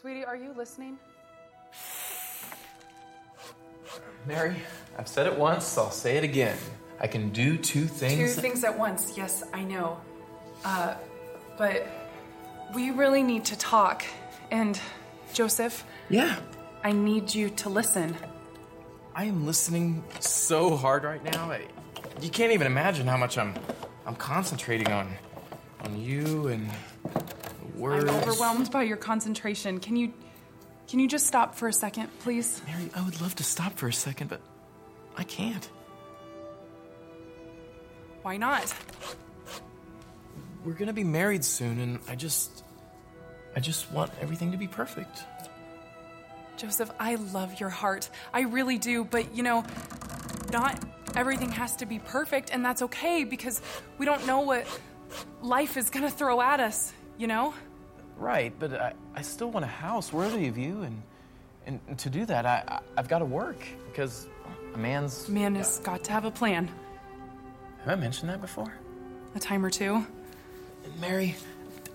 Sweetie, are you listening? Mary, I've said it once, I'll say it again. I can do two things. Two things. things at once. Yes, I know. Uh, but we really need to talk. And Joseph, Yeah, I need you to listen. I am listening so hard right now. I, you can't even imagine how much I'm I'm concentrating on on you and the words. I'm overwhelmed by your concentration. Can you can you just stop for a second, please? Mary, I would love to stop for a second, but I can't. Why not? We're gonna be married soon, and I just I just want everything to be perfect. Joseph, I love your heart. I really do, but you know, not everything has to be perfect, and that's okay because we don't know what life is gonna throw at us, you know? Right, but I, I still want a house worthy of you, and and to do that, I, I I've got to work because a man's. Man has got to have a plan. Have I mentioned that before? A time or two. And Mary,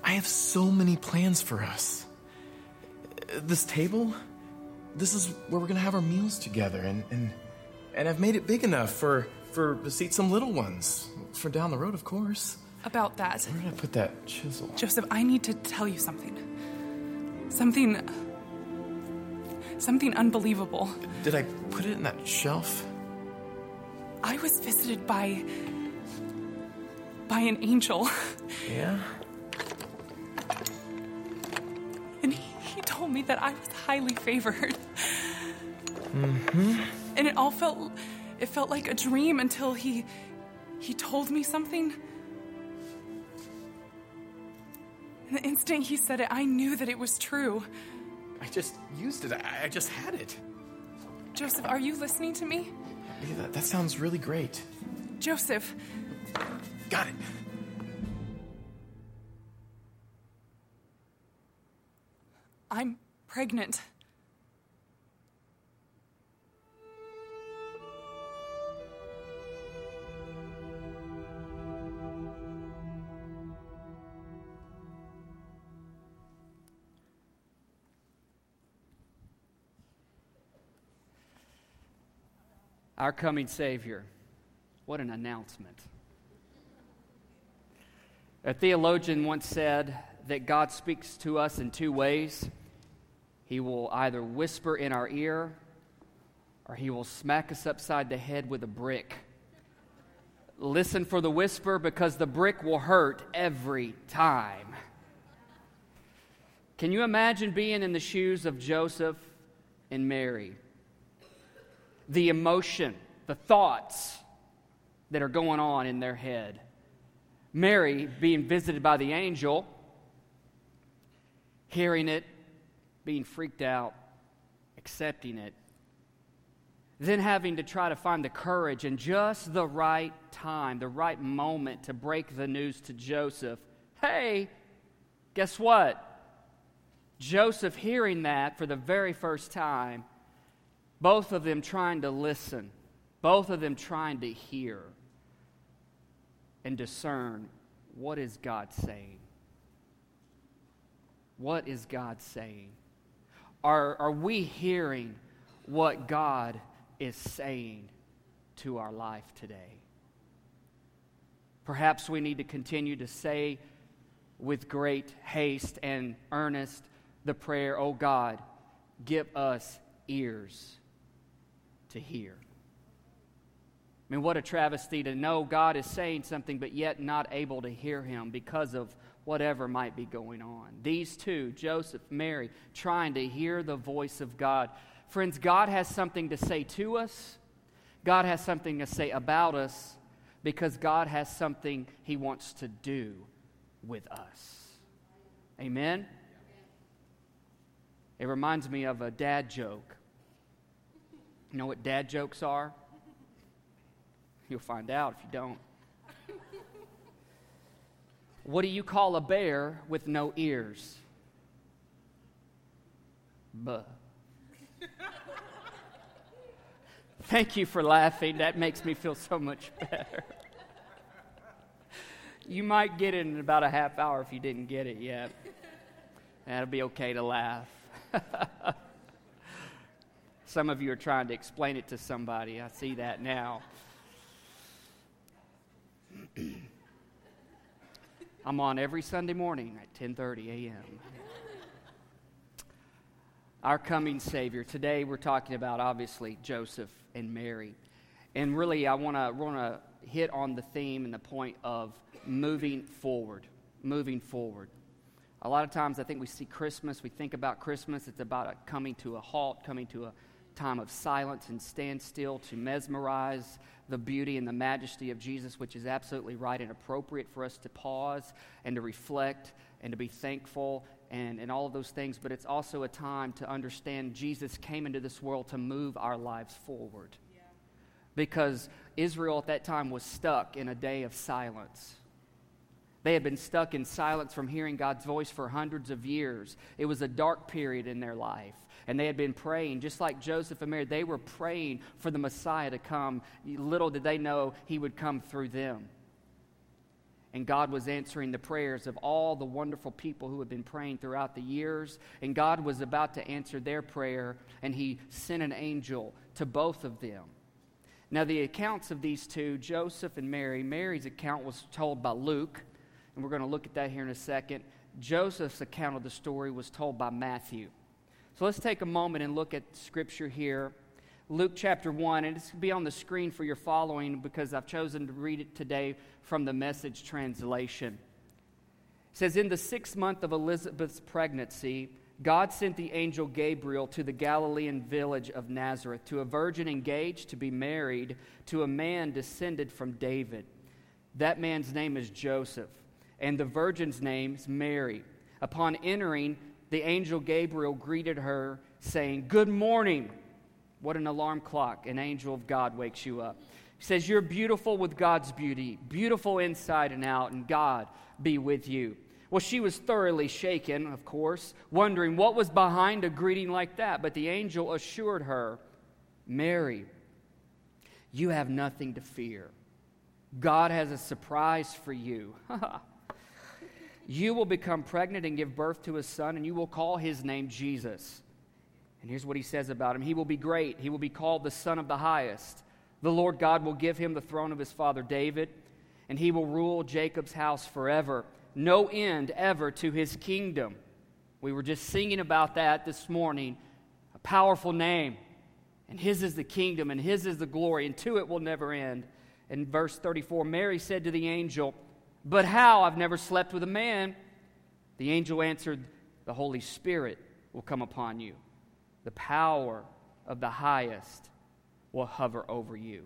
I have so many plans for us. This table, this is where we're gonna have our meals together, and and and I've made it big enough for for to seat some little ones for down the road, of course. About that. Where did I put that chisel? Joseph, I need to tell you something. Something. Something unbelievable. Did I put it in that shelf? I was visited by. by an angel. Yeah. And he, he told me that I was highly favored. Mm-hmm. And it all felt it felt like a dream until he he told me something. The instant he said it, I knew that it was true. I just used it. I, I just had it. Joseph, are you listening to me? Yeah, that, that sounds really great. Joseph, Got it. I'm pregnant. Our coming Savior. What an announcement. A theologian once said that God speaks to us in two ways. He will either whisper in our ear or he will smack us upside the head with a brick. Listen for the whisper because the brick will hurt every time. Can you imagine being in the shoes of Joseph and Mary? The emotion, the thoughts that are going on in their head. Mary being visited by the angel, hearing it, being freaked out, accepting it, then having to try to find the courage and just the right time, the right moment to break the news to Joseph. Hey, guess what? Joseph hearing that for the very first time both of them trying to listen, both of them trying to hear and discern what is God saying? What is God saying? Are, are we hearing what God is saying to our life today? Perhaps we need to continue to say with great haste and earnest the prayer, Oh God, give us ears to hear. I mean, what a travesty to know God is saying something, but yet not able to hear Him because of whatever might be going on. These two, Joseph, Mary, trying to hear the voice of God. Friends, God has something to say to us, God has something to say about us, because God has something He wants to do with us. Amen? It reminds me of a dad joke. You know what dad jokes are? You'll find out if you don't. What do you call a bear with no ears? Buh. Thank you for laughing. That makes me feel so much better. You might get it in about a half hour if you didn't get it yet. That'll be okay to laugh. Some of you are trying to explain it to somebody. I see that now. I'm on every Sunday morning at 10:30 a.m. Our coming Savior. Today we're talking about obviously Joseph and Mary. And really I want to want to hit on the theme and the point of moving forward. Moving forward. A lot of times I think we see Christmas, we think about Christmas, it's about coming to a halt, coming to a time of silence and standstill to mesmerize the beauty and the majesty of Jesus, which is absolutely right and appropriate for us to pause and to reflect and to be thankful and, and all of those things. But it's also a time to understand Jesus came into this world to move our lives forward. Because Israel at that time was stuck in a day of silence. They had been stuck in silence from hearing God's voice for hundreds of years. It was a dark period in their life. And they had been praying, just like Joseph and Mary, they were praying for the Messiah to come. Little did they know he would come through them. And God was answering the prayers of all the wonderful people who had been praying throughout the years. And God was about to answer their prayer, and He sent an angel to both of them. Now, the accounts of these two, Joseph and Mary, Mary's account was told by Luke, and we're going to look at that here in a second. Joseph's account of the story was told by Matthew. So let's take a moment and look at scripture here. Luke chapter 1, and it's going to be on the screen for your following because I've chosen to read it today from the message translation. It says, In the sixth month of Elizabeth's pregnancy, God sent the angel Gabriel to the Galilean village of Nazareth to a virgin engaged to be married to a man descended from David. That man's name is Joseph, and the virgin's name is Mary. Upon entering, the angel Gabriel greeted her, saying, Good morning. What an alarm clock. An angel of God wakes you up. He says, You're beautiful with God's beauty, beautiful inside and out, and God be with you. Well, she was thoroughly shaken, of course, wondering what was behind a greeting like that. But the angel assured her, Mary, you have nothing to fear. God has a surprise for you. You will become pregnant and give birth to a son, and you will call his name Jesus. And here's what he says about him He will be great. He will be called the Son of the Highest. The Lord God will give him the throne of his father David, and he will rule Jacob's house forever. No end ever to his kingdom. We were just singing about that this morning. A powerful name. And his is the kingdom, and his is the glory, and to it will never end. In verse 34, Mary said to the angel, but how? I've never slept with a man. The angel answered, The Holy Spirit will come upon you. The power of the highest will hover over you.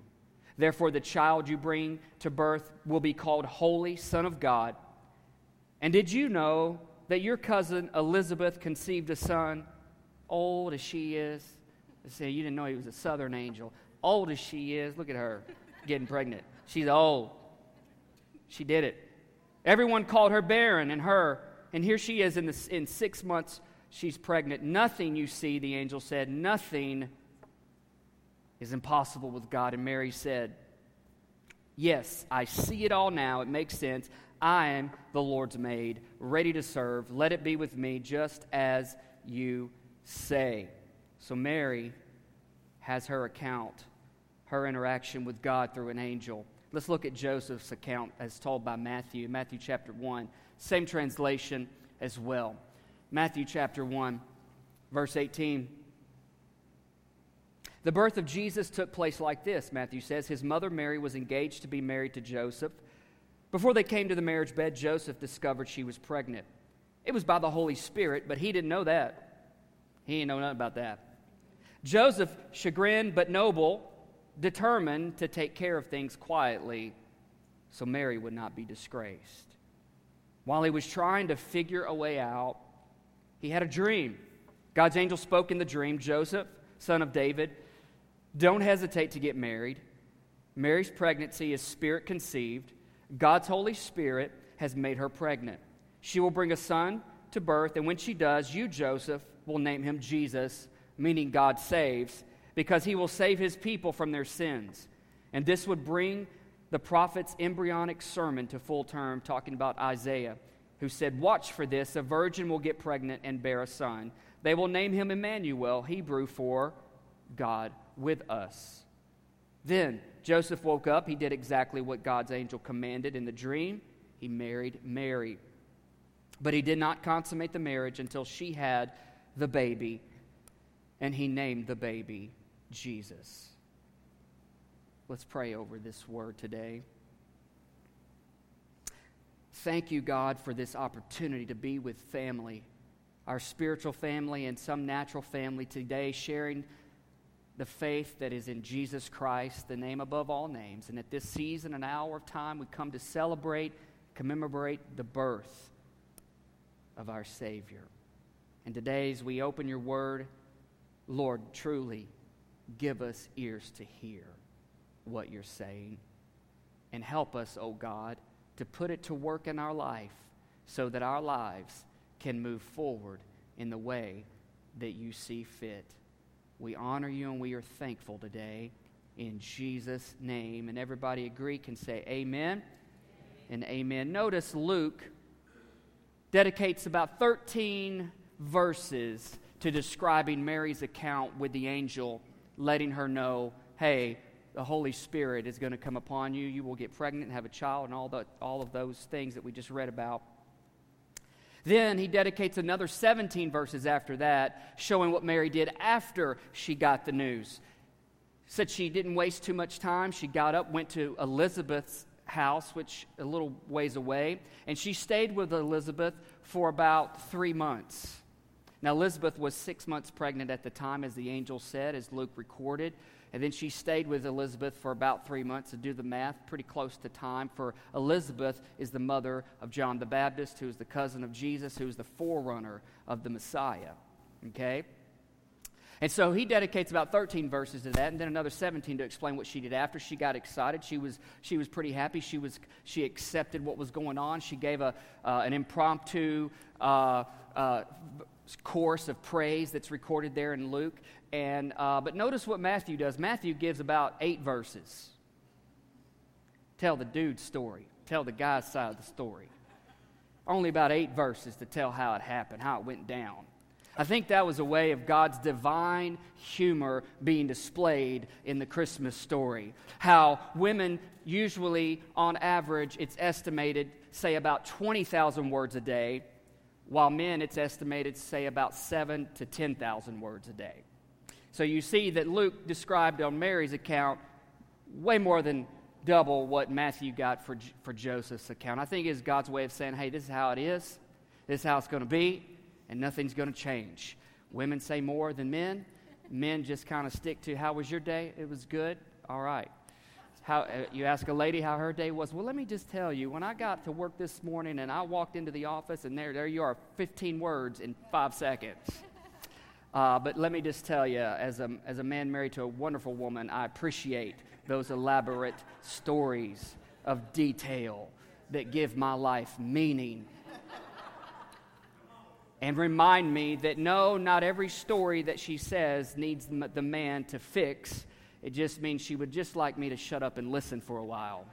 Therefore, the child you bring to birth will be called Holy Son of God. And did you know that your cousin Elizabeth conceived a son, old as she is? Say you didn't know he was a southern angel. Old as she is, look at her getting pregnant. She's old. She did it. Everyone called her barren, and her, and here she is in, the, in six months, she's pregnant. Nothing, you see, the angel said, nothing is impossible with God. And Mary said, Yes, I see it all now. It makes sense. I am the Lord's maid, ready to serve. Let it be with me just as you say. So Mary has her account, her interaction with God through an angel. Let's look at Joseph's account as told by Matthew, Matthew chapter 1. Same translation as well. Matthew chapter 1, verse 18. The birth of Jesus took place like this, Matthew says. His mother Mary was engaged to be married to Joseph. Before they came to the marriage bed, Joseph discovered she was pregnant. It was by the Holy Spirit, but he didn't know that. He didn't know nothing about that. Joseph, chagrined but noble, determined to take care of things quietly so Mary would not be disgraced. While he was trying to figure a way out, he had a dream. God's angel spoke in the dream Joseph, son of David, don't hesitate to get married. Mary's pregnancy is spirit conceived. God's Holy Spirit has made her pregnant. She will bring a son to birth, and when she does, you, Joseph, will name him Jesus, meaning God saves because he will save his people from their sins. And this would bring the prophet's embryonic sermon to full term, talking about Isaiah. who said, Watch for this, a virgin will get pregnant and bear a son. They will name him Emmanuel, Hebrew for God with us. Then Joseph woke up. He did exactly what God's angel commanded in the dream. He married Mary. But he did not consummate the marriage until she had the baby, and he named the baby Jesus. Let's pray over this word today. Thank you, God, for this opportunity to be with family, our spiritual family and some natural family today, sharing the faith that is in Jesus Christ, the name above all names. And at this season and hour of time, we come to celebrate, commemorate the birth of our Savior. And today, as we open your word, Lord, truly give us ears to hear what you're saying. And help us, O oh God, to put it to work in our life so that our lives can move forward in the way that you see fit. We honor you and we are thankful today in Jesus' name. And everybody agree can say amen, amen. and amen. Notice Luke dedicates about 13 verses to describing Mary's account with the angel, letting her know, hey, the Holy Spirit is going to come upon you. You will get pregnant and have a child, and all, the, all of those things that we just read about. Then he dedicates another 17 verses after that, showing what Mary did after she got the news. Said she didn't waste too much time. She got up, went to Elizabeth's house, which a little ways away, and she stayed with Elizabeth for about three months. Now, Elizabeth was six months pregnant at the time, as the angel said, as Luke recorded. And then she stayed with Elizabeth for about three months to do the math, pretty close to time. For Elizabeth is the mother of John the Baptist, who is the cousin of Jesus, who is the forerunner of the Messiah. Okay? And so he dedicates about 13 verses to that, and then another 17 to explain what she did after. She got excited. She was, she was pretty happy. She, was, she accepted what was going on. She gave a, uh, an impromptu uh, uh, course of praise that's recorded there in Luke. And, uh, but notice what Matthew does. Matthew gives about eight verses. Tell the dude's story, tell the guy's side of the story. Only about eight verses to tell how it happened, how it went down. I think that was a way of God's divine humor being displayed in the Christmas story. How women, usually on average, it's estimated, say about 20,000 words a day, while men, it's estimated, say about seven to 10,000 words a day. So you see that Luke described on Mary's account way more than double what Matthew got for, for Joseph's account. I think it's God's way of saying, hey, this is how it is, this is how it's going to be, and nothing's going to change. Women say more than men. Men just kind of stick to, how was your day? It was good. All right. How, uh, you ask a lady how her day was. Well, let me just tell you, when I got to work this morning and I walked into the office, and there, there you are, 15 words in five seconds. Uh, but let me just tell you, as a, as a man married to a wonderful woman, I appreciate those elaborate stories of detail that give my life meaning. and remind me that no, not every story that she says needs the man to fix. It just means she would just like me to shut up and listen for a while.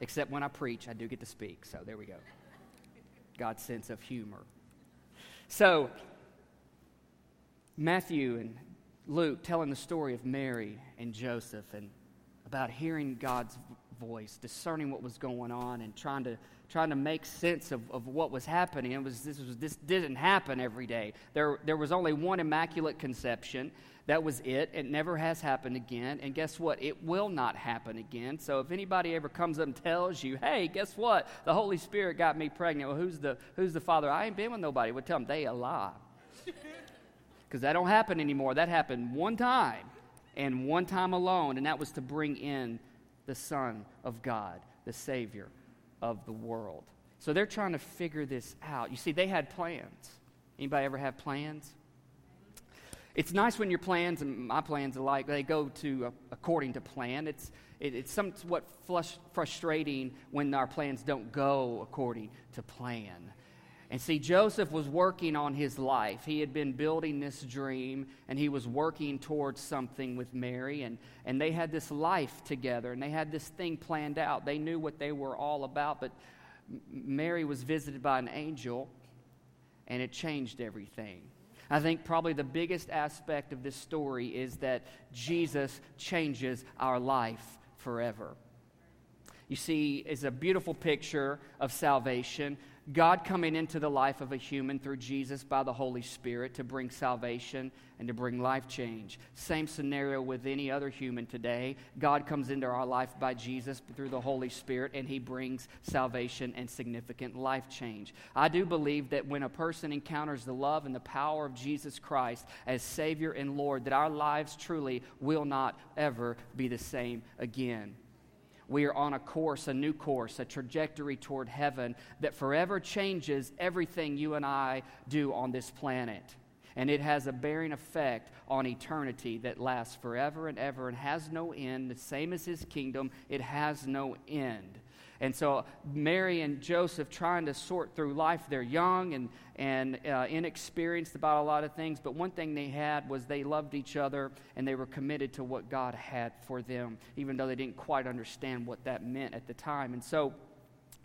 Except when I preach, I do get to speak. So there we go. God's sense of humor. So, Matthew and Luke telling the story of Mary and Joseph and about hearing God's voice, discerning what was going on, and trying to trying to make sense of, of what was happening. It was this was this didn't happen every day. There there was only one immaculate conception. That was it. It never has happened again. And guess what? It will not happen again. So if anybody ever comes up and tells you, hey, guess what? The Holy Spirit got me pregnant. Well, who's the, who's the father? I ain't been with nobody. Well, tell them they a lie. Because that don't happen anymore. That happened one time and one time alone. And that was to bring in the Son of God, the Savior of the world. So they're trying to figure this out. You see, they had plans. Anybody ever have plans? It's nice when your plans, and my plans alike, they go to uh, according to plan. It's, it, it's somewhat flush, frustrating when our plans don't go according to plan. And see, Joseph was working on his life. He had been building this dream, and he was working towards something with Mary. And, and they had this life together, and they had this thing planned out. They knew what they were all about, but Mary was visited by an angel, and it changed everything. I think probably the biggest aspect of this story is that Jesus changes our life forever. You see, it's a beautiful picture of salvation. God coming into the life of a human through Jesus by the Holy Spirit to bring salvation and to bring life change. Same scenario with any other human today. God comes into our life by Jesus through the Holy Spirit and he brings salvation and significant life change. I do believe that when a person encounters the love and the power of Jesus Christ as Savior and Lord, that our lives truly will not ever be the same again we are on a course, a new course, a trajectory toward heaven that forever changes everything you and I do on this planet. And it has a bearing effect on eternity that lasts forever and ever and has no end. The same as his kingdom, it has no end. And so Mary and Joseph trying to sort through life. They're young and, and uh, inexperienced about a lot of things, but one thing they had was they loved each other and they were committed to what God had for them, even though they didn't quite understand what that meant at the time. And so,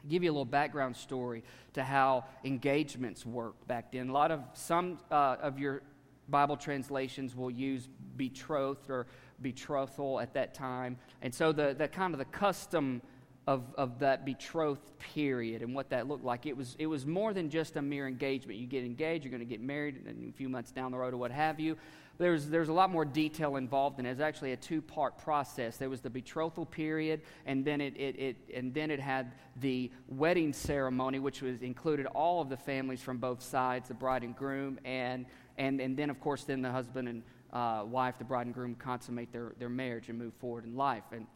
give you a little background story to how engagements worked back then. A lot of some uh, of your Bible translations will use betrothed or betrothal at that time. And so the, the kind of the custom of, of that betrothed period and what that looked like. It was, it was more than just a mere engagement. You get engaged, you're going to get married a few months down the road or what have you. There's, there's a lot more detail involved, and it's actually a two part process. There was the betrothal period, and then it, it, it, and then it had the wedding ceremony, which was included all of the families from both sides, the bride and groom, and, and, and then, of course, then the husband and uh, wife, the bride and groom, consummate their, their marriage and move forward in life. And,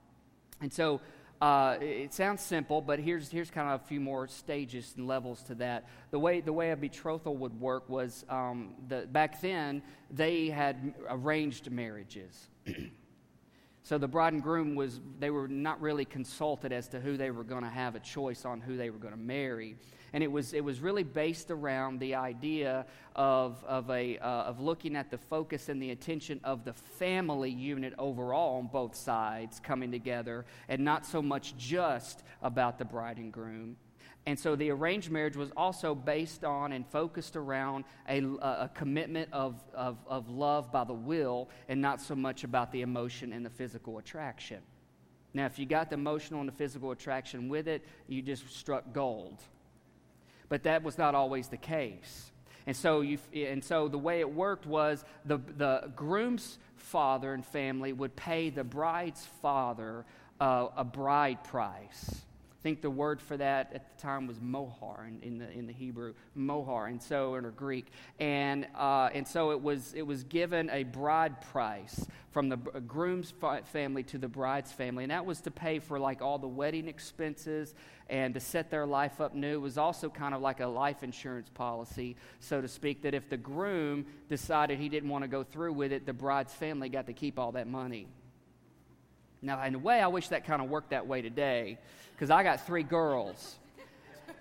and so uh, it sounds simple, but here's, here's kind of a few more stages and levels to that. The way, the way a betrothal would work was um, the, back then, they had arranged marriages. so the bride and groom was, they were not really consulted as to who they were going to have a choice on who they were going to marry and it was, it was really based around the idea of, of, a, uh, of looking at the focus and the attention of the family unit overall on both sides coming together, and not so much just about the bride and groom. And so the arranged marriage was also based on and focused around a, a, commitment of, of, of love by the will and not so much about the emotion and the physical attraction. Now, if you got the emotional and the physical attraction with it, you just struck gold but that was not always the case. And so, you, and so the way it worked was the, the groom's father and family would pay the bride's father uh, a bride price. Think the word for that at the time was mohar in, in, the, in the Hebrew, mohar, and so in Greek. And, uh, and so it was, it was given a bride price from the groom's family to the bride's family. And that was to pay for like all the wedding expenses and to set their life up new. It was also kind of like a life insurance policy, so to speak, that if the groom decided he didn't want to go through with it, the bride's family got to keep all that money. Now, in a way, I wish that kind of worked that way today because I got three girls.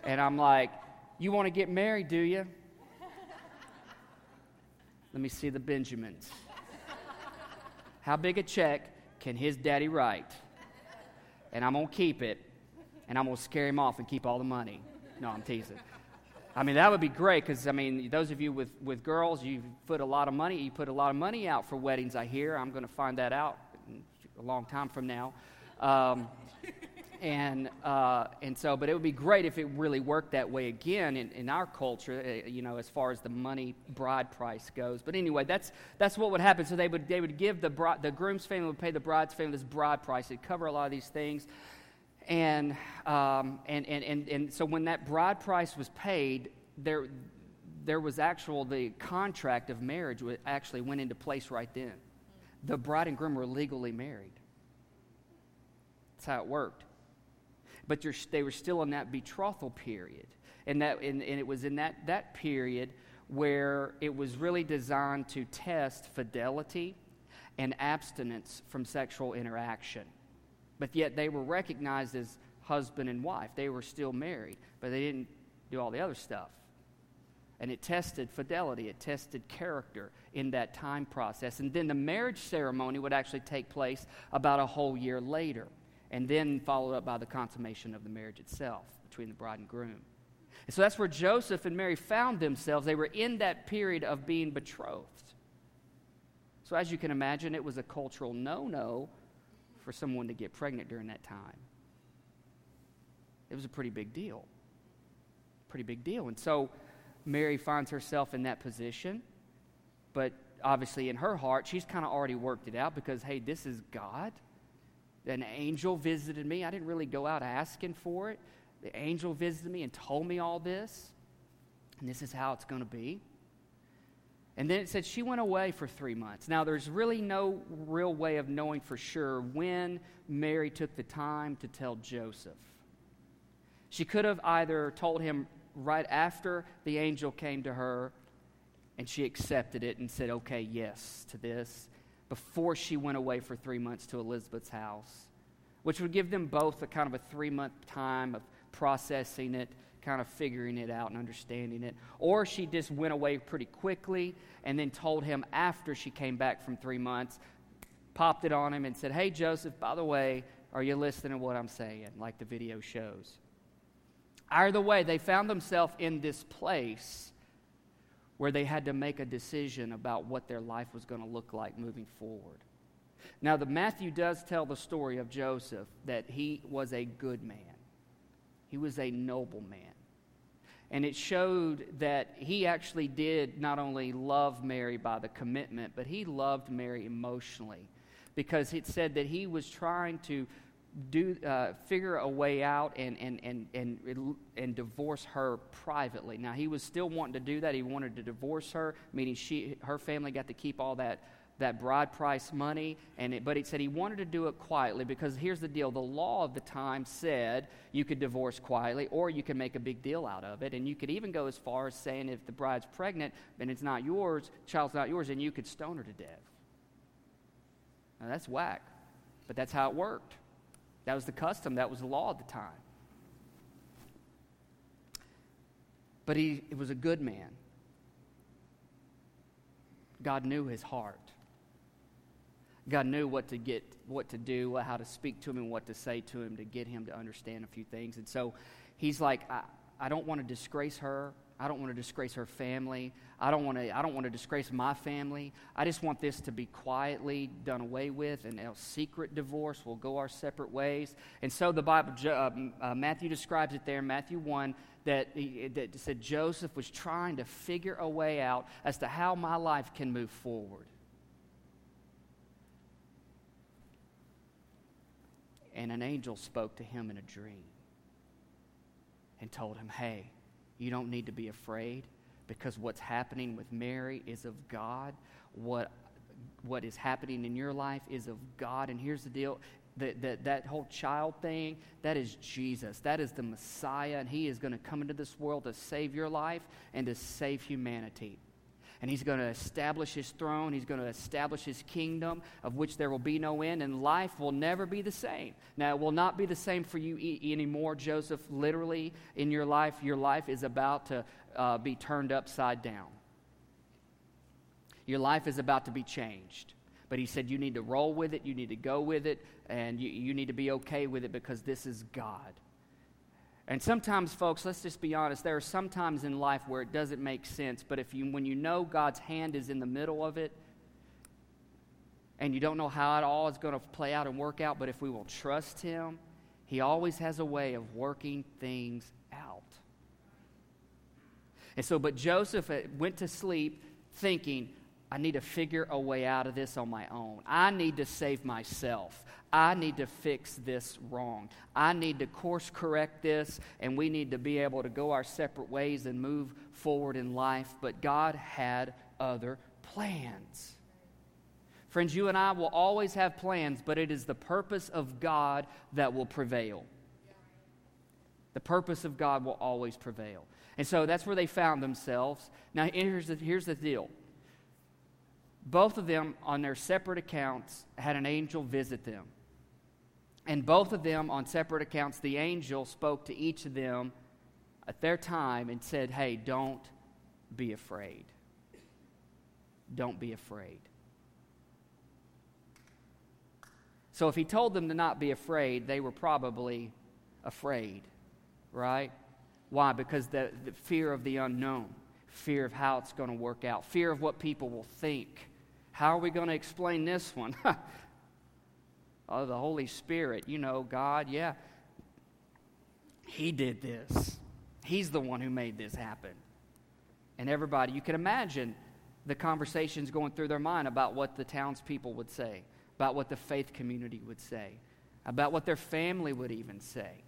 And I'm like, You want to get married, do you? Let me see the Benjamins. How big a check can his daddy write? And I'm going to keep it, and I'm going to scare him off and keep all the money. No, I'm teasing. I mean, that would be great because, I mean, those of you with, with girls, you put a lot of money, you put a lot of money out for weddings, I hear. I'm going to find that out a long time from now. Um, and uh, and so, but it would be great if it really worked that way again in, in our culture, uh, you know, as far as the money bride price goes. But anyway, that's that's what would happen. So they would they would give the bride, the groom's family would pay the bride's family this bride price. It'd cover a lot of these things, and um, and, and and and so when that bride price was paid, there there was actual the contract of marriage actually went into place right then the bride and groom were legally married. That's how it worked. But they were still in that betrothal period. And, that, and, and it was in that, that period where it was really designed to test fidelity and abstinence from sexual interaction. But yet they were recognized as husband and wife. They were still married, but they didn't do all the other stuff. And it tested fidelity, it tested character in that time process. And then the marriage ceremony would actually take place about a whole year later, and then followed up by the consummation of the marriage itself between the bride and groom. And so that's where Joseph and Mary found themselves. They were in that period of being betrothed. So, as you can imagine, it was a cultural no no for someone to get pregnant during that time. It was a pretty big deal. Pretty big deal. And so Mary finds herself in that position, but obviously in her heart, she's kind of already worked it out because, hey, this is God. An angel visited me. I didn't really go out asking for it. The angel visited me and told me all this, and this is how it's going to be. And then it said she went away for three months. Now, there's really no real way of knowing for sure when Mary took the time to tell Joseph. She could have either told him right after the angel came to her and she accepted it and said, okay, yes to this, before she went away for three months to Elizabeth's house, which would give them both a kind of a three month time of processing it, kind of figuring it out and understanding it. Or she just went away pretty quickly and then told him after she came back from three months, popped it on him and said, Hey, Joseph, by the way, are you listening to what I'm saying? Like the video shows. Either way, they found themselves in this place where they had to make a decision about what their life was going to look like moving forward. Now, the Matthew does tell the story of Joseph that he was a good man. He was a noble man. And it showed that he actually did not only love Mary by the commitment, but he loved Mary emotionally because it said that he was trying to do, uh, figure a way out and, and, and, and, and divorce her privately. Now, he was still wanting to do that. He wanted to divorce her, meaning she, her family got to keep all that that bride price money, and it, but he said he wanted to do it quietly because here's the deal the law of the time said you could divorce quietly or you could make a big deal out of it. And you could even go as far as saying if the bride's pregnant and it's not yours, child's not yours, and you could stone her to death. Now that's whack, but that's how it worked. That was the custom, that was the law at the time. But he, he was a good man. God knew his heart. God knew what to get, what to do, how to speak to him, and what to say to him to get him to understand a few things. And so he's like, I, I don't want to disgrace her. I don't want to disgrace her family. I don't want to. I don't want to disgrace my family. I just want this to be quietly done away with, and a secret divorce. We'll go our separate ways. And so the Bible, uh, uh, Matthew describes it there, Matthew one, that, he, that said Joseph was trying to figure a way out as to how my life can move forward. And an angel spoke to him in a dream and told him, Hey, you don't need to be afraid because what's happening with Mary is of God. What, what is happening in your life is of God. And here's the deal that, that, that whole child thing, that is Jesus. That is the Messiah, and He is going to come into this world to save your life and to save humanity and he's going to establish his throne. He's going to establish his kingdom, of which there will be no end, and life will never be the same. Now, it will not be the same for you e- anymore, Joseph. Literally, in your life, your life is about to uh, be turned upside down. Your life is about to be changed. But he said, You need to roll with it, you need to go with it, and you, you need to be okay with it because this is God. And sometimes, folks, let's just be honest, there are some times in life where it doesn't make sense, but if you, when you know God's hand is in the middle of it, and you don't know how it all is going to play out and work out, but if we will trust Him, He always has a way of working things out. And so, but Joseph uh, went to sleep thinking, I need to figure a way out of this on my own. I need to save myself. I need to fix this wrong. I need to course correct this, and we need to be able to go our separate ways and move forward in life. But God had other plans. Friends, you and I will always have plans, but it is the purpose of God that will prevail. The purpose of God will always prevail. And so that's where they found themselves. Now, here's the, here's the deal both of them, on their separate accounts, had an angel visit them. And both of them, on separate accounts, the angel spoke to each of them at their time and said, Hey, don't be afraid. Don't be afraid. So if he told them to not be afraid, they were probably afraid, right? Why? Because the, the fear of the unknown, fear of how it's going to work out, fear of what people will think. How are we going to explain this one? oh, the Holy Spirit, you know, God, yeah. He did this. He's the one who made this happen. And everybody, you can imagine the conversations going through their mind about what the townspeople would say, about what the faith community would say, about what their family would even say.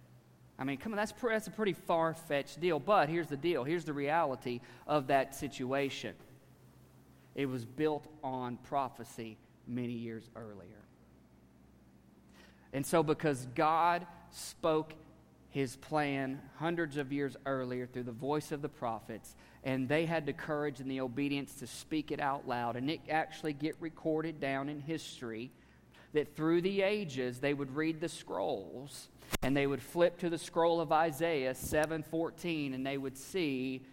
I mean, come on, that's, that's a pretty far fetched deal. But here's the deal here's the reality of that situation it was built on prophecy many years earlier. And so, because God spoke his plan hundreds of years earlier through the voice of the prophets, and they had the courage and the obedience to speak it out loud, and it actually get recorded down in history that through the ages they would read the scrolls and they would flip to the scroll of Isaiah 7:14 and they would see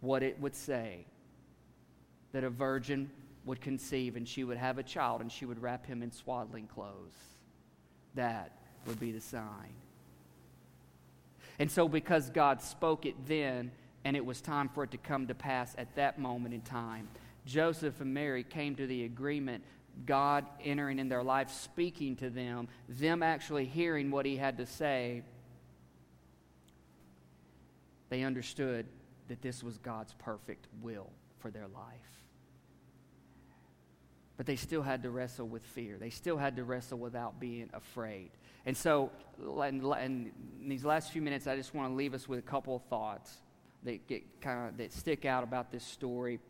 what it would say that a virgin would conceive and she would have a child and she would wrap him in swaddling clothes. That would be the sign. And so, because God spoke it then, and it was time for it to come to pass at that moment in time, Joseph and Mary came to the agreement God entering in their life, speaking to them, them actually hearing what he had to say, they understood that this was God's perfect will for their life. But they still had to wrestle with fear. They still had to wrestle without being afraid. And so, in, these last few minutes, I just want to leave us with a couple of thoughts that get kind of that stick out about this story.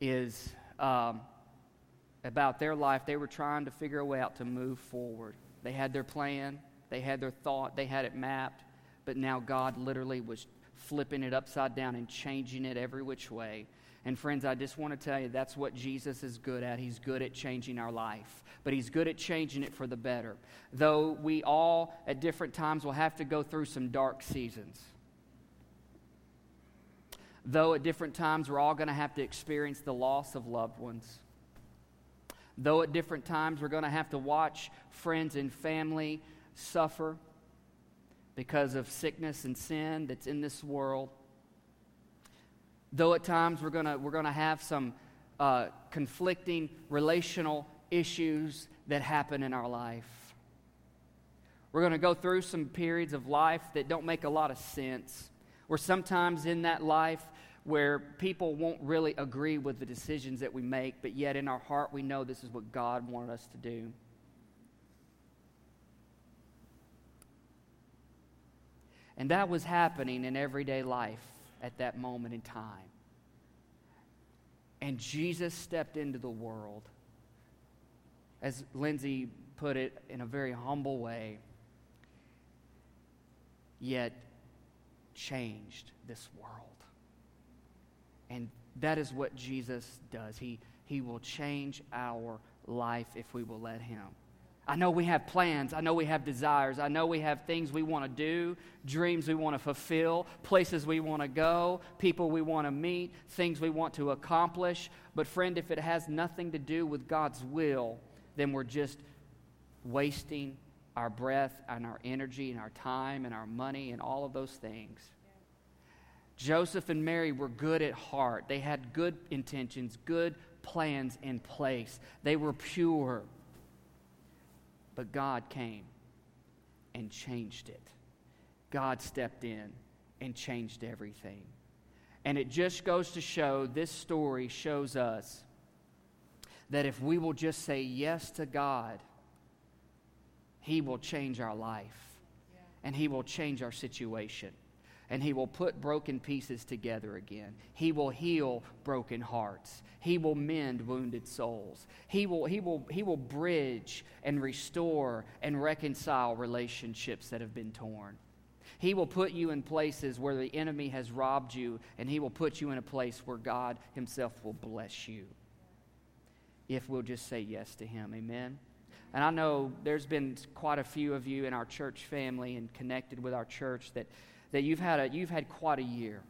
Is um, about their life, they were trying to figure a way out to move forward. They had their plan, they had their thought, they had it mapped, but now God literally was flipping it upside down and changing it every which way. And friends, I just want to tell you that's what Jesus is good at. He's good at changing our life, but He's good at changing it for the better. Though we all, at different times, will have to go through some dark seasons. Though at different times, we're all going to have to experience the loss of loved ones Though at different times we're going to have to watch friends and family suffer because of sickness and sin that's in this world. Though at times we're going we're to have some uh, conflicting relational issues that happen in our life. We're going to go through some periods of life that don't make a lot of sense. We're sometimes in that life where people won't really agree with the decisions that we make, but yet in our heart we know this is what God wanted us to do. And that was happening in everyday life at that moment in time. And Jesus stepped into the world, as Lindsay put it in a very humble way, yet changed this world. And that is what Jesus does. He, he will change our life if we will let Him. I know we have plans. I know we have desires. I know we have things we want to do, dreams we want to fulfill, places we want to go, people we want to meet, things we want to accomplish. But, friend, if it has nothing to do with God's will, then we're just wasting our breath and our energy and our time and our money and all of those things. Joseph and Mary were good at heart. They had good intentions, good plans in place. They were pure. But God came and changed it. God stepped in and changed everything. And it just goes to show this story shows us that if we will just say yes to God, He will change our life and He will change our situation and he will put broken pieces together again. He will heal broken hearts. He will mend wounded souls. He will, he will, he will bridge and restore and reconcile relationships that have been torn. He will put you in places where the enemy has robbed you, and he will put you in a place where God himself will bless you. If we'll just say yes to him. Amen. And I know there's been quite a few of you in our church family and connected with our church that that you've had, a, you've had quite a year.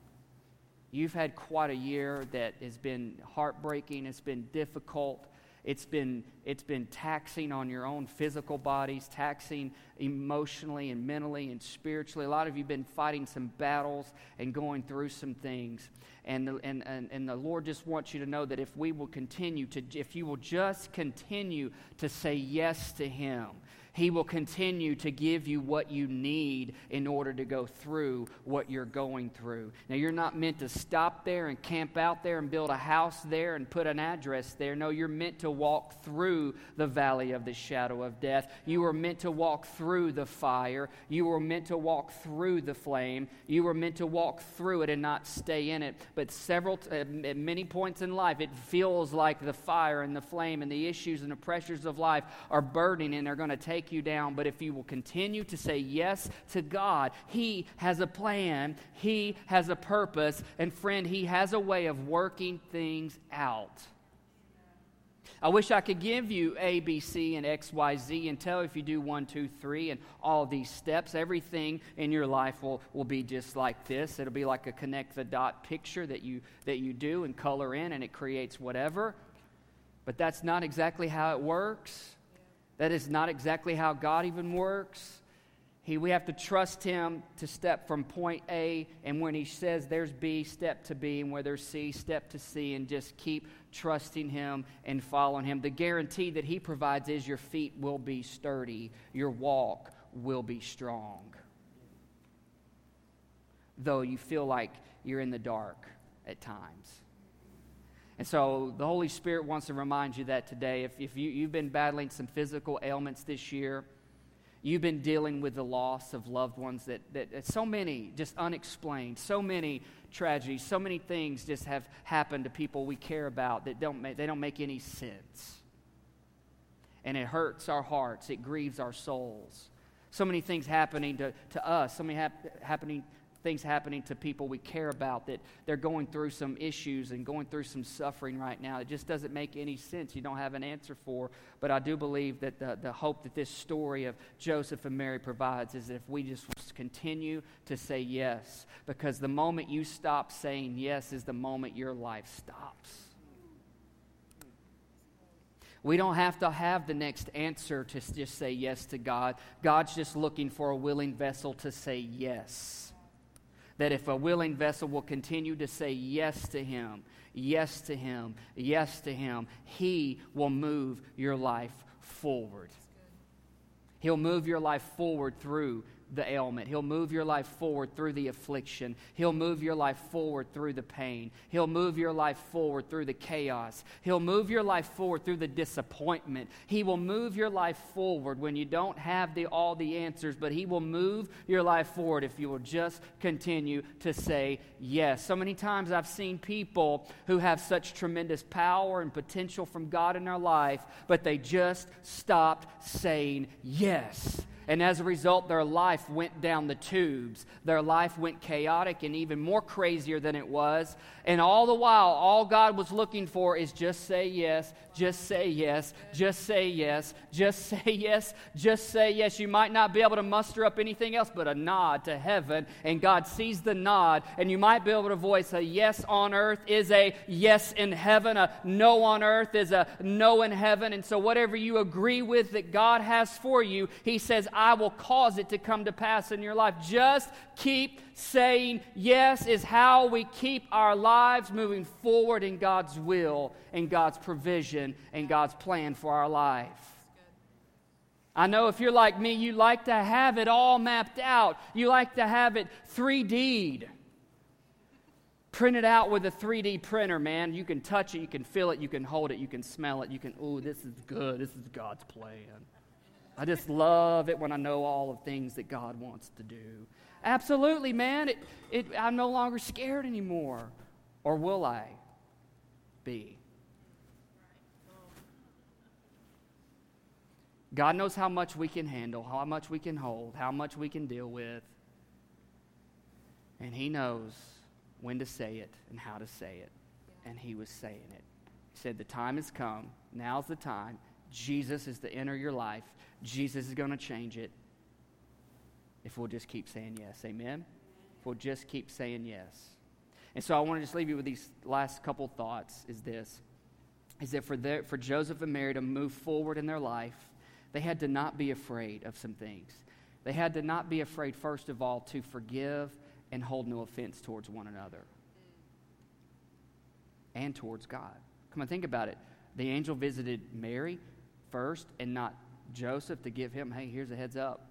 You've had quite a year that has been heartbreaking, it's been difficult. It's been, it's been taxing on your own physical bodies, taxing emotionally and mentally and spiritually. A lot of you have been fighting some battles and going through some things. And the, and, and, and the Lord just wants you to know that if we will continue to, if you will just continue to say yes to Him, he will continue to give you what you need in order to go through what you're going through. Now, you're not meant to stop there and camp out there and build a house there and put an address there. No, you're meant to walk through the valley of the shadow of death. You were meant to walk through the fire. You were meant to walk through the flame. You were meant to walk through it and not stay in it. But several, uh, at many points in life, it feels like the fire and the flame and the issues and the pressures of life are burning and they're going to take you down. But if you will continue to say yes to God, He has a plan, He has a purpose, and friend, He has a way of working things out. I wish I could give you A, B, C, and X, Y, Z and tell if you do one, two, three, and all these steps, everything in your life will, will be just like this. It'll be like a connect the dot picture that you, that you do and color in, and it creates whatever. But that's not exactly how it works. That is not exactly how God even works. He, we have to trust Him to step from point A, and when He says there's B, step to B, and where there's C, step to C, and just keep trusting Him and following Him. The guarantee that He provides is your feet will be sturdy, your walk will be strong. Though you feel like you're in the dark at times. And so the Holy Spirit wants to remind you that today. If, if you, you've been battling some physical ailments this year, you've been dealing with the loss of loved ones that, that, that so many just unexplained, so many tragedies, so many things just have happened to people we care about that don't make, they don't make any sense. And it hurts our hearts, it grieves our souls. So many things happening to, to us, so many hap- happening things happening to people we care about that they're going through some issues and going through some suffering right now. It just doesn't make any sense. You don't have an answer for. But I do believe that the, the hope that this story of Joseph and Mary provides is that if we just continue to say yes, because the moment you stop saying yes is the moment your life stops. We don't have to have the next answer to just say yes to God. God's just looking for a willing vessel to say yes that if a willing vessel will continue to say yes to Him, yes to Him, yes to Him, He will move your life forward. He'll move your life forward through the ailment. He'll move your life forward through the affliction. He'll move your life forward through the pain. He'll move your life forward through the chaos. He'll move your life forward through the disappointment. He will move your life forward when you don't have the, all the answers, but He will move your life forward if you will just continue to say yes. So many times I've seen people who have such tremendous power and potential from God in their life, but they just stopped saying yes. And as a result, their life went down the tubes. Their life went chaotic and even more crazier than it was. And all the while, all God was looking for is just say yes, just say yes, just say yes, just say yes, just say yes. You might not be able to muster up anything else but a nod to heaven. And God sees the nod. And you might be able to voice a yes on earth is a yes in heaven, a no on earth is a no in heaven. And so, whatever you agree with that God has for you, He says, I will cause it to come to pass in your life. Just keep saying yes, is how we keep our lives moving forward in God's will and God's provision and God's plan for our life. I know if you're like me, you like to have it all mapped out. You like to have it 3D'd. Print it out with a 3D printer, man. You can touch it, you can feel it, you can hold it, you can smell it, you can, ooh, this is good. This is God's plan. I just love it when I know all of things that God wants to do. Absolutely, man. It, it, I'm no longer scared anymore. Or will I be? God knows how much we can handle, how much we can hold, how much we can deal with. And He knows when to say it and how to say it. And He was saying it. He said, The time has come. Now's the time. Jesus is to enter your life. Jesus is going to change it if we'll just keep saying yes. Amen? If we'll just keep saying yes. And so I want to just leave you with these last couple thoughts is this is that for, their, for Joseph and Mary to move forward in their life, they had to not be afraid of some things. They had to not be afraid, first of all, to forgive and hold no offense towards one another and towards God. Come on, think about it. The angel visited Mary first and not Joseph to give him, hey, here's a heads up.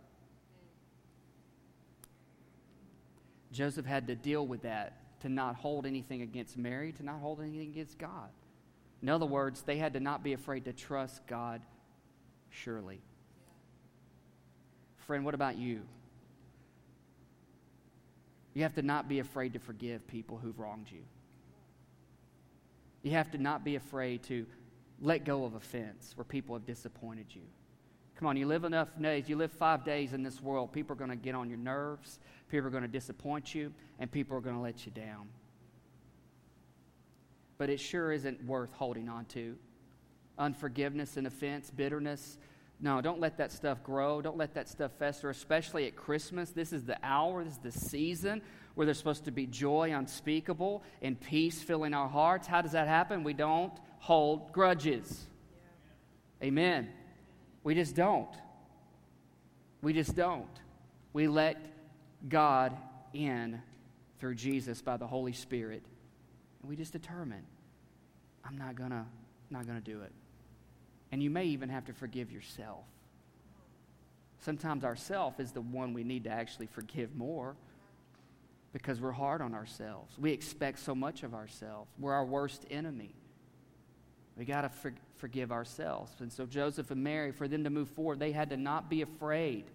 Joseph had to deal with that, to not hold anything against Mary, to not hold anything against God. In other words, they had to not be afraid to trust God surely. Friend, what about you? You have to not be afraid to forgive people who've wronged you. You have to not be afraid to let go of offense where people have disappointed you. Come on, you live enough days, you live five days in this world, people are going to get on your nerves, people are going to disappoint you, and people are going to let you down. But it sure isn't worth holding on to. Unforgiveness and offense, bitterness. No, don't let that stuff grow. Don't let that stuff fester, especially at Christmas. This is the hour, this is the season where there's supposed to be joy unspeakable and peace filling our hearts. How does that happen? We don't hold grudges. Yeah. Amen. We just don't. We just don't. We let God in through Jesus by the Holy Spirit. And we just determine, I'm not gonna not gonna do it. And you may even have to forgive yourself. Sometimes ourself is the one we need to actually forgive more because we're hard on ourselves. We expect so much of ourselves. We're our worst enemy. We got to for, forgive ourselves. And so Joseph and Mary, for them to move forward, they had to not be afraid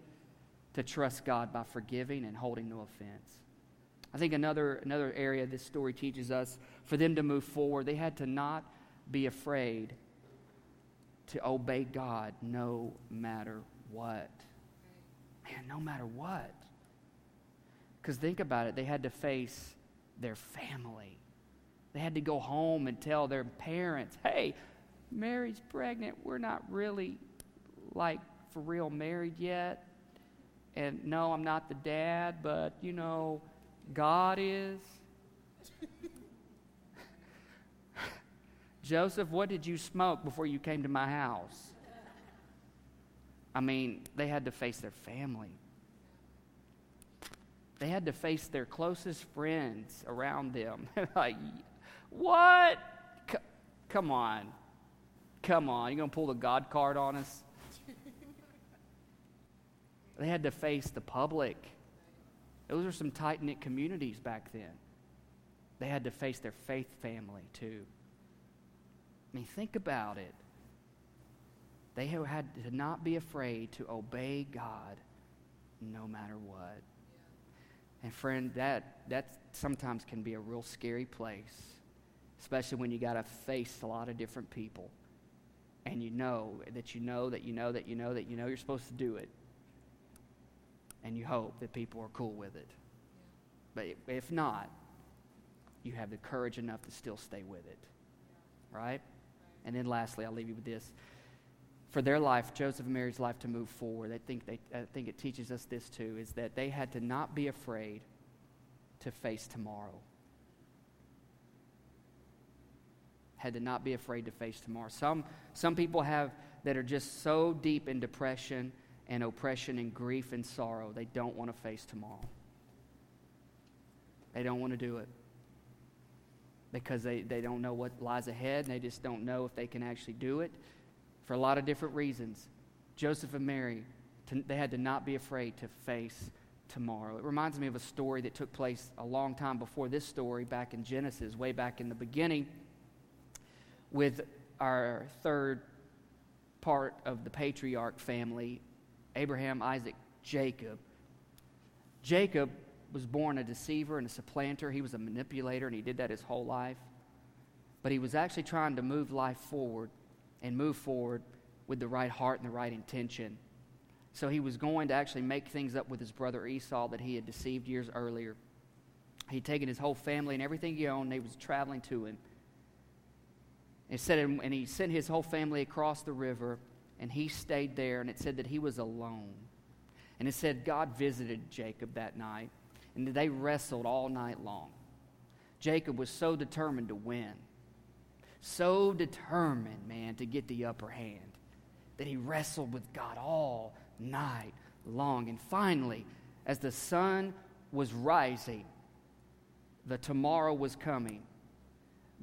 to trust God by forgiving and holding no offense. I think another, another area this story teaches us for them to move forward, they had to not be afraid to obey God no matter what. Man, no matter what. Because think about it, they had to face their family. They had to go home and tell their parents, hey, Mary's pregnant. We're not really like for real married yet. And no, I'm not the dad, but you know, God is. Joseph, what did you smoke before you came to my house? I mean, they had to face their family. They had to face their closest friends around them. like, what? C- come on. Come on. You're going to pull the God card on us? they had to face the public. Those are some tight knit communities back then. They had to face their faith family too. I mean, think about it. They had to not be afraid to obey God no matter what. And friend, that that sometimes can be a real scary place, especially when you got to face a lot of different people, and you know that you know that you know that you know that you know you're supposed to do it, and you hope that people are cool with it. But if not, you have the courage enough to still stay with it, right? And then lastly, I'll leave you with this for their life, Joseph and Mary's life, to move forward, I think, they, I think it teaches us this too, is that they had to not be afraid to face tomorrow. Had to not be afraid to face tomorrow. Some, some people have that are just so deep in depression and oppression and grief and sorrow, they don't want to face tomorrow. They don't want to do it because they, they don't know what lies ahead and they just don't know if they can actually do it for a lot of different reasons. Joseph and Mary, to, they had to not be afraid to face tomorrow. It reminds me of a story that took place a long time before this story, back in Genesis, way back in the beginning, with our third part of the patriarch family Abraham, Isaac, Jacob. Jacob was born a deceiver and a supplanter. He was a manipulator, and he did that his whole life. But he was actually trying to move life forward and move forward with the right heart and the right intention. So he was going to actually make things up with his brother Esau that he had deceived years earlier. He'd taken his whole family and everything he owned, and they was traveling to him. It said, and he sent his whole family across the river, and he stayed there, and it said that he was alone. And it said God visited Jacob that night, and they wrestled all night long. Jacob was so determined to win, so determined, man, to get the upper hand, that he wrestled with God all night long. And finally, as the sun was rising, the tomorrow was coming,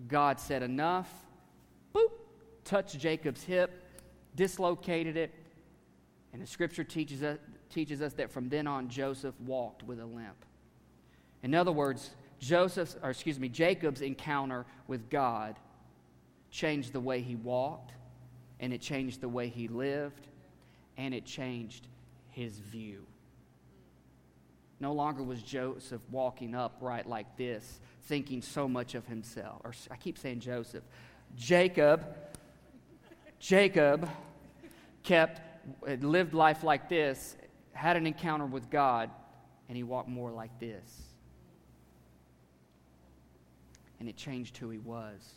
God said, Enough. Touched Jacob's hip, dislocated it. And the scripture teaches us, teaches us that from then on, Joseph walked with a limp. In other words, Joseph's, or excuse me, Jacob's encounter with God changed the way he walked, and it changed the way he lived, and it changed his view. No longer was Joseph walking upright like this, thinking so much of himself. Or I keep saying Joseph. Jacob, Jacob kept, lived life like this, had an encounter with God, and he walked more like this and it changed who he was.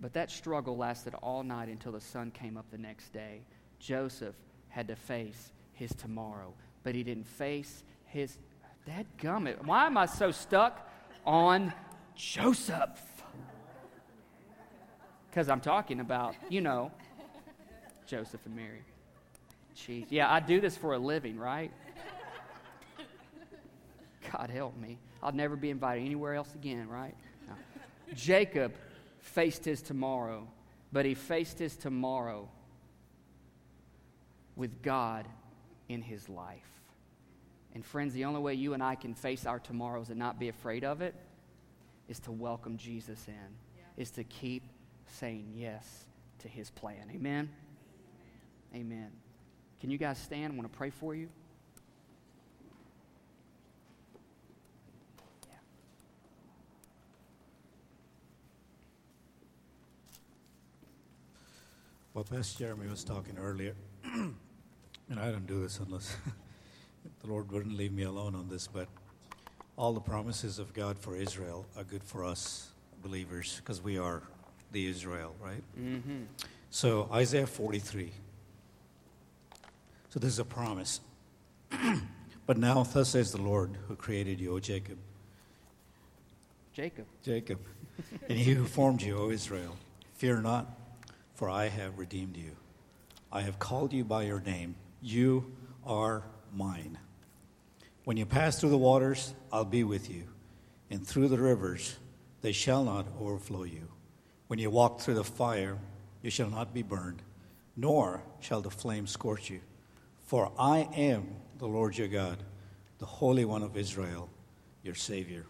But that struggle lasted all night until the sun came up the next day. Joseph had to face his tomorrow, but he didn't face his. Dad gummit. Why am I so stuck on Joseph? Because I'm talking about, you know, Joseph and Mary. Jeez. Yeah, I do this for a living, right? God help me. I'll never be invited anywhere else again, right? No. Jacob faced his tomorrow, but he faced his tomorrow with God in his life. And friends, the only way you and I can face our tomorrows and not be afraid of it is to welcome Jesus in, yeah. is to keep saying yes to his plan. Amen? Amen. Can you guys stand? I want to pray for you. Well, Pastor Jeremy was talking earlier, and I don't do this unless the Lord wouldn't leave me alone on this, but all the promises of God for Israel are good for us believers because we are the Israel, right? Mm-hmm. So, Isaiah 43. So, this is a promise. but now, thus says the Lord who created you, O Jacob. Jacob. Jacob. and he who formed you, O Israel. Fear not for I have redeemed you. I have called you by your name. You are mine. When you pass through the waters, I'll be with you, and through the rivers, they shall not overflow you. When you walk through the fire, you shall not be burned, nor shall the flame scorch you. For I am the Lord your God, the Holy One of Israel, your Savior.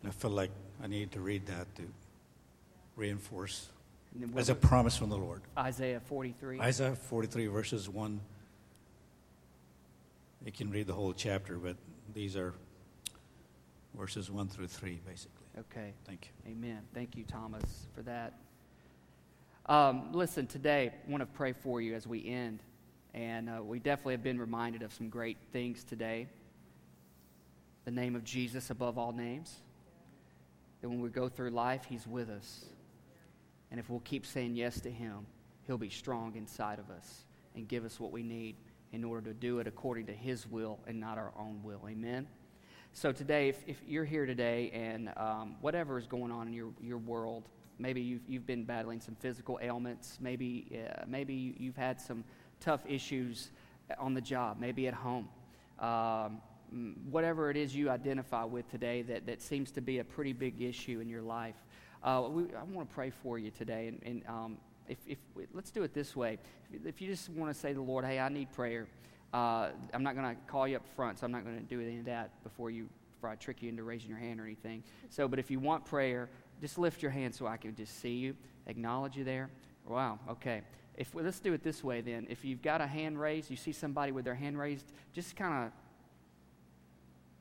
And I feel like I need to read that to reinforce as a promise from the Lord. Isaiah 43. Isaiah 43, verses 1. You can read the whole chapter, but these are verses 1 through 3, basically. Okay. Thank you. Amen. Thank you, Thomas, for that. Um, listen, today, I want to pray for you as we end. And uh, we definitely have been reminded of some great things today. The name of Jesus above all names. That when we go through life, He's with us. And if we'll keep saying yes to Him, He'll be strong inside of us and give us what we need in order to do it according to His will and not our own will. Amen? So, today, if, if you're here today and um, whatever is going on in your, your world, maybe you've, you've been battling some physical ailments, maybe, uh, maybe you've had some tough issues on the job, maybe at home. Um, whatever it is you identify with today that, that seems to be a pretty big issue in your life, uh, we, I want to pray for you today. And, and um, if, if, let's do it this way. If you just want to say to the Lord, hey, I need prayer, uh, I'm not going to call you up front, so I'm not going to do any of that before you before I trick you into raising your hand or anything. So, but if you want prayer, just lift your hand so I can just see you, acknowledge you there. Wow, okay. If let's do it this way then. If you've got a hand raised, you see somebody with their hand raised, just kind of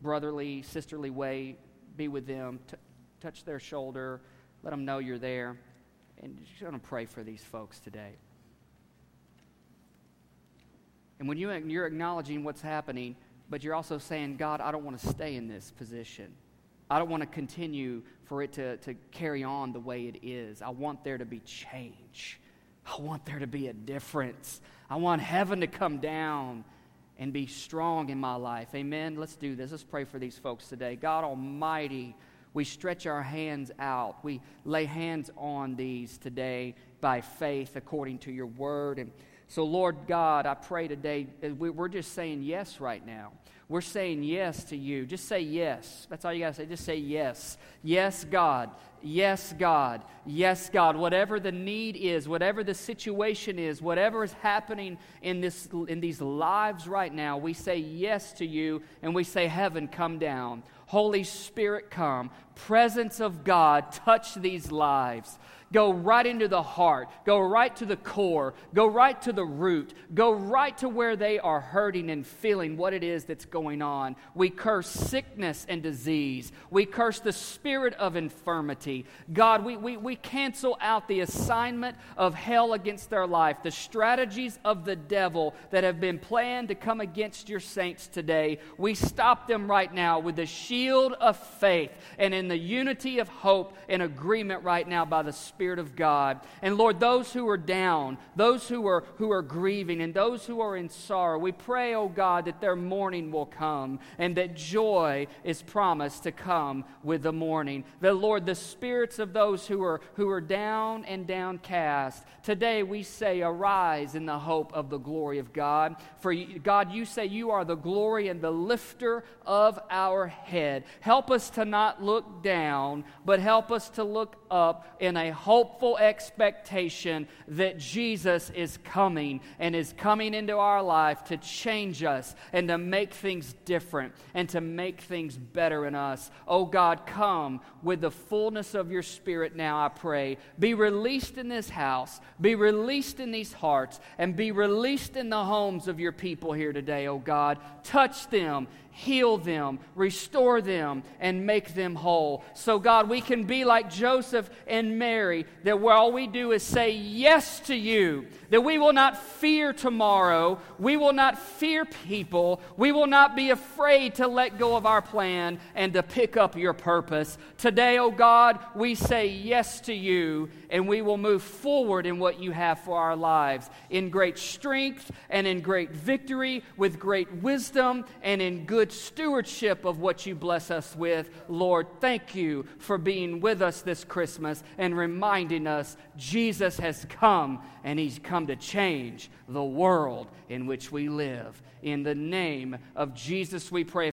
brotherly, sisterly way, be with them, t- touch their shoulder, let them know you're there. And just going to pray for these folks today. And when you, you're acknowledging what's happening, but you're also saying, God, I don't want to stay in this position. I don't want to continue for it to, to carry on the way it is. I want there to be change. I want there to be a difference. I want heaven to come down and be strong in my life. Amen. Let's do this. Let's pray for these folks today. God Almighty, we stretch our hands out. We lay hands on these today by faith according to your word. And so, Lord God, I pray today, we're just saying yes right now. We're saying yes to you. Just say yes. That's all you got to say. Just say yes. Yes, God. Yes, God. Yes, God. Whatever the need is, whatever the situation is, whatever is happening in, this, in these lives right now, we say yes to you and we say, Heaven, come down. Holy Spirit, come. Presence of God, touch these lives. Go right into the heart. Go right to the core. Go right to the root. Go right to where they are hurting and feeling what it is that's going on. We curse sickness and disease. We curse the spirit of infirmity. God, we, we, we cancel out the assignment of hell against their life, the strategies of the devil that have been planned to come against your saints today. We stop them right now with the shield of faith and in the unity of hope and agreement right now by the Spirit Spirit of God. And Lord, those who are down, those who are, who are grieving, and those who are in sorrow, we pray, oh God, that their morning will come and that joy is promised to come with the morning. That, Lord, the spirits of those who are, who are down and downcast, today we say, arise in the hope of the glory of God. For God, you say you are the glory and the lifter of our head. Help us to not look down, but help us to look up in a hopeful expectation that Jesus is coming and is coming into our life to change us and to make things different and to make things better in us. Oh God, come with the fullness of your Spirit now, I pray. Be released in this house, be released in these hearts, and be released in the homes of your people here today, oh God. Touch them heal them, restore them, and make them whole. So, God, we can be like Joseph and Mary, that all we do is say yes to you, that we will not fear tomorrow, we will not fear people, we will not be afraid to let go of our plan and to pick up your purpose. Today, oh God, we say yes to you, and we will move forward in what you have for our lives in great strength and in great victory, with great wisdom and in good stewardship of what you bless us with. Lord, thank you for being with us this Christmas and reminding us Jesus has come and he's come to change the world in which we live. In the name of Jesus, we pray.